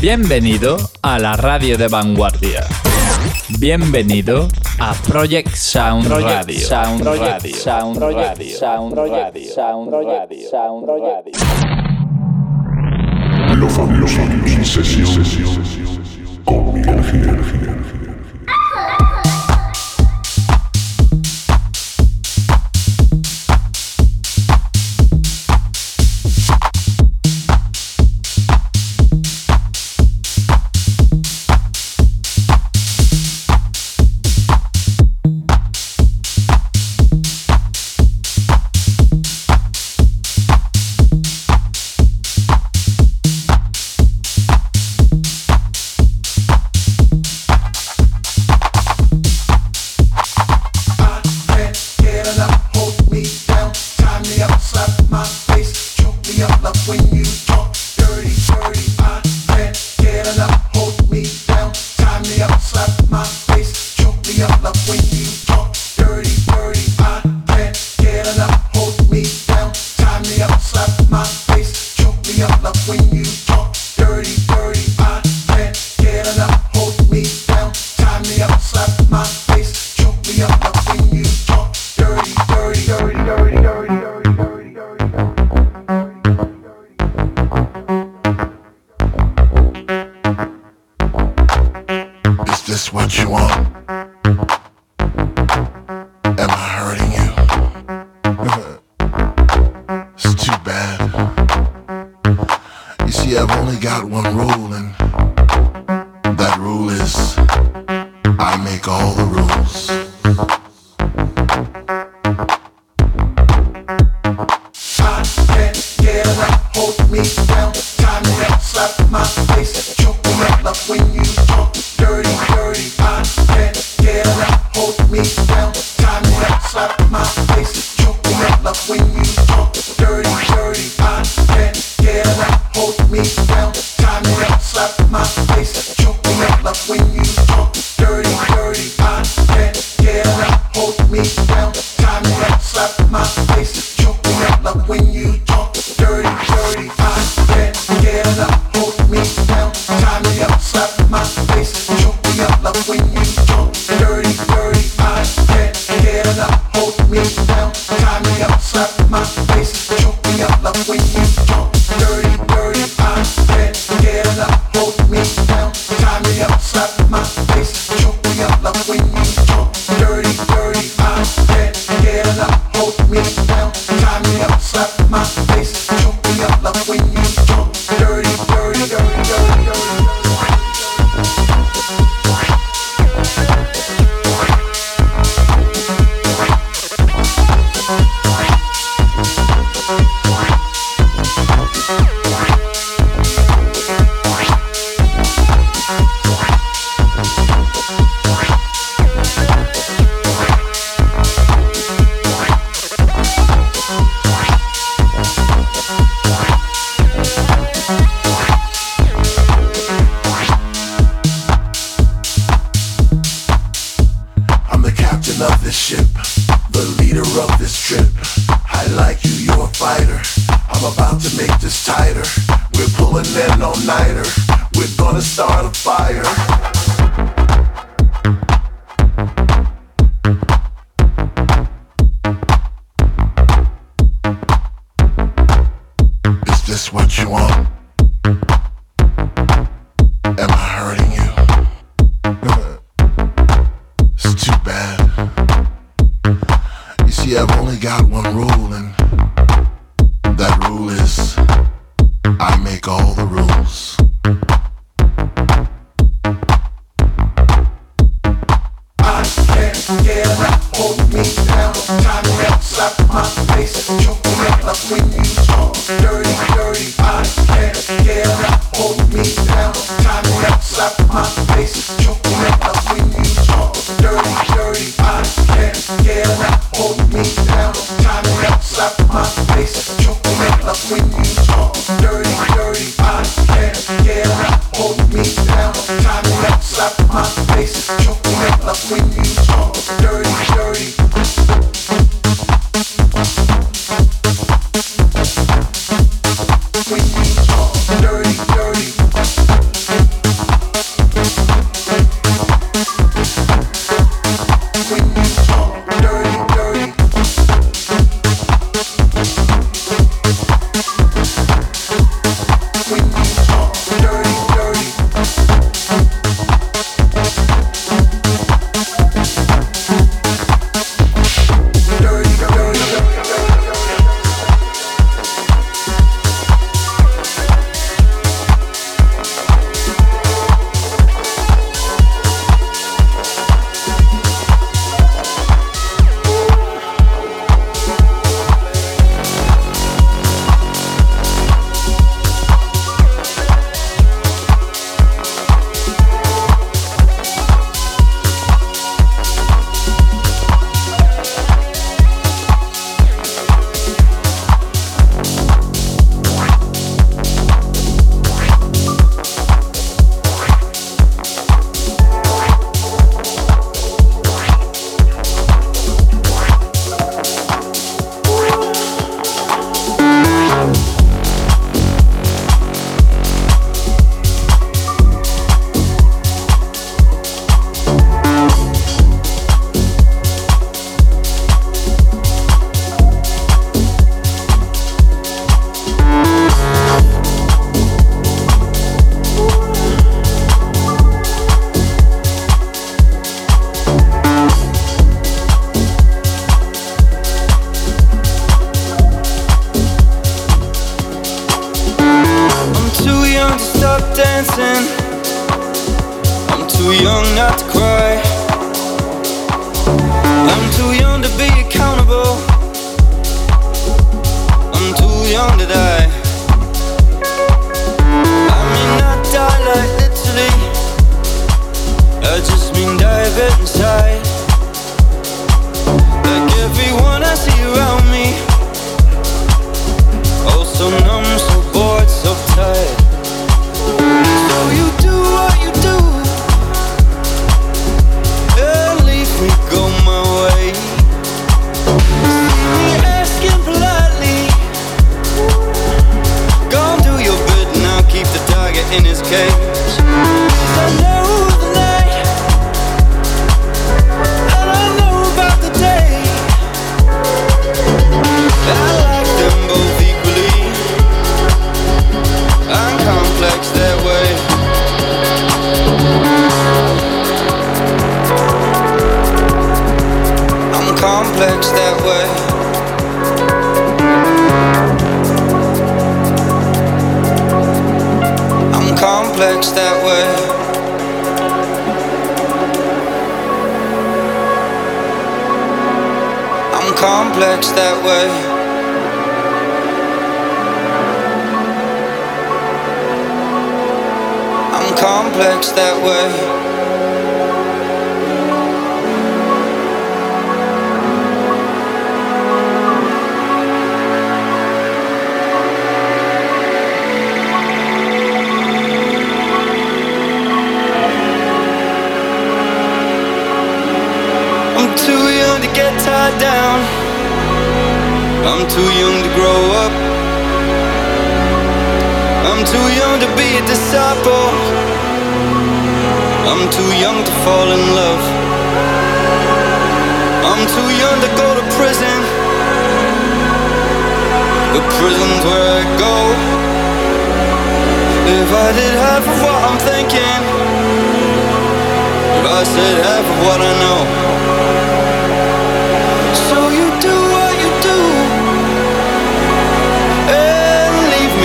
Bienvenido a la radio de vanguardia. Bienvenido a Project Sound Radio. Sound Radio. Sound Radio. Sound Radio. Sound Radio. Sound Radio. Lo fabuloso en sesión con Miguel Gil. When get tied down. I'm too young to grow up. I'm too young to be a disciple. I'm too young to fall in love. I'm too young to go to prison. The prison's where I go. If I did half of what I'm thinking, if I said half of what I know.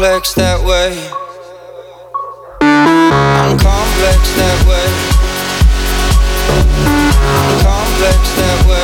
complex that way. I'm complex that way. I'm complex that way.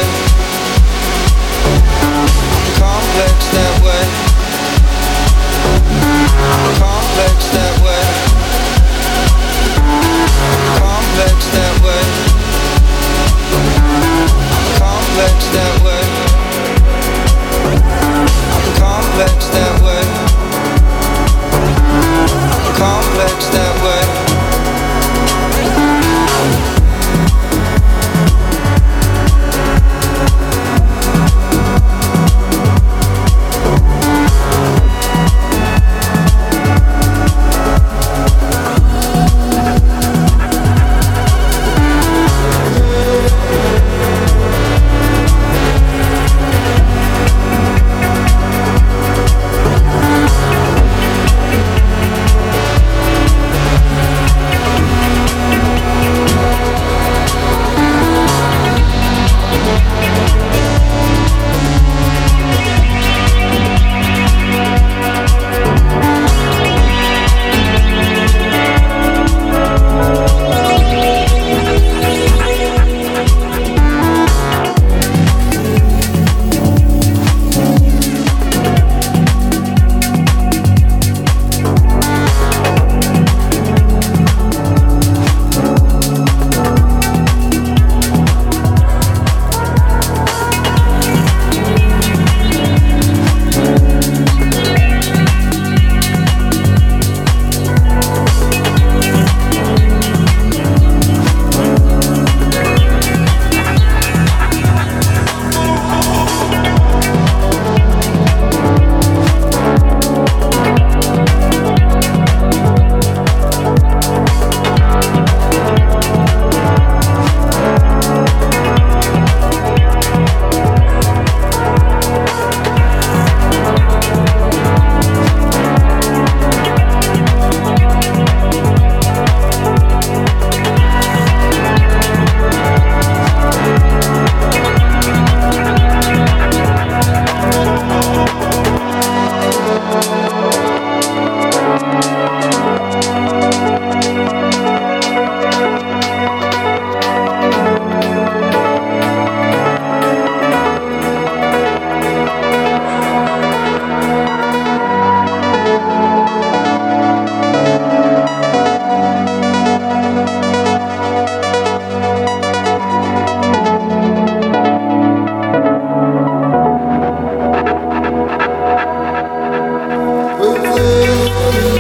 you.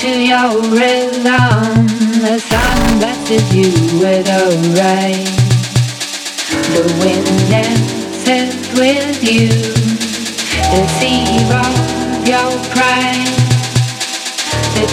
To your rhythm. The sun blesses you with a ray. The wind dances with you. The sea rolls your pride. The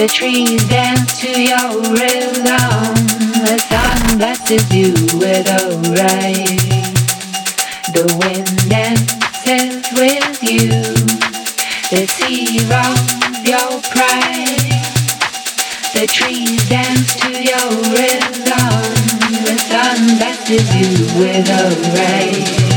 The trees dance to your rhythm. The sun blesses you with a ray. The wind dances with you. The sea rolls your pride. The trees dance to your rhythm. The sun blesses you with a ray.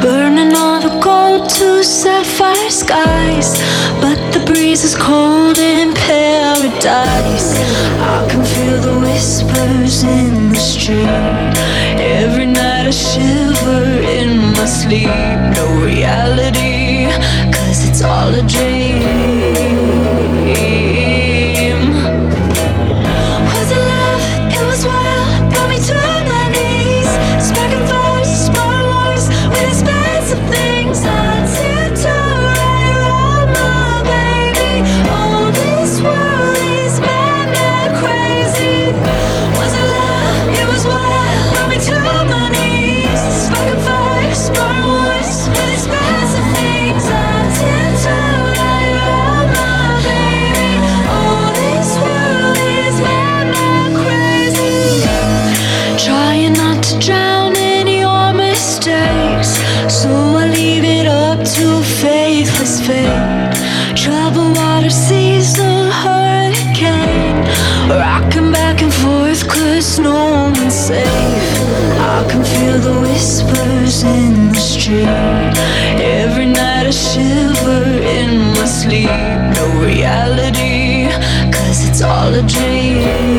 burning all the gold to sapphire skies. But the breeze is cold in paradise. I can feel the whispers in the street. Every night I shiver in my sleep. No reality, cause it's all a dream. Every night I shiver in my sleep. No reality, cause it's all a dream.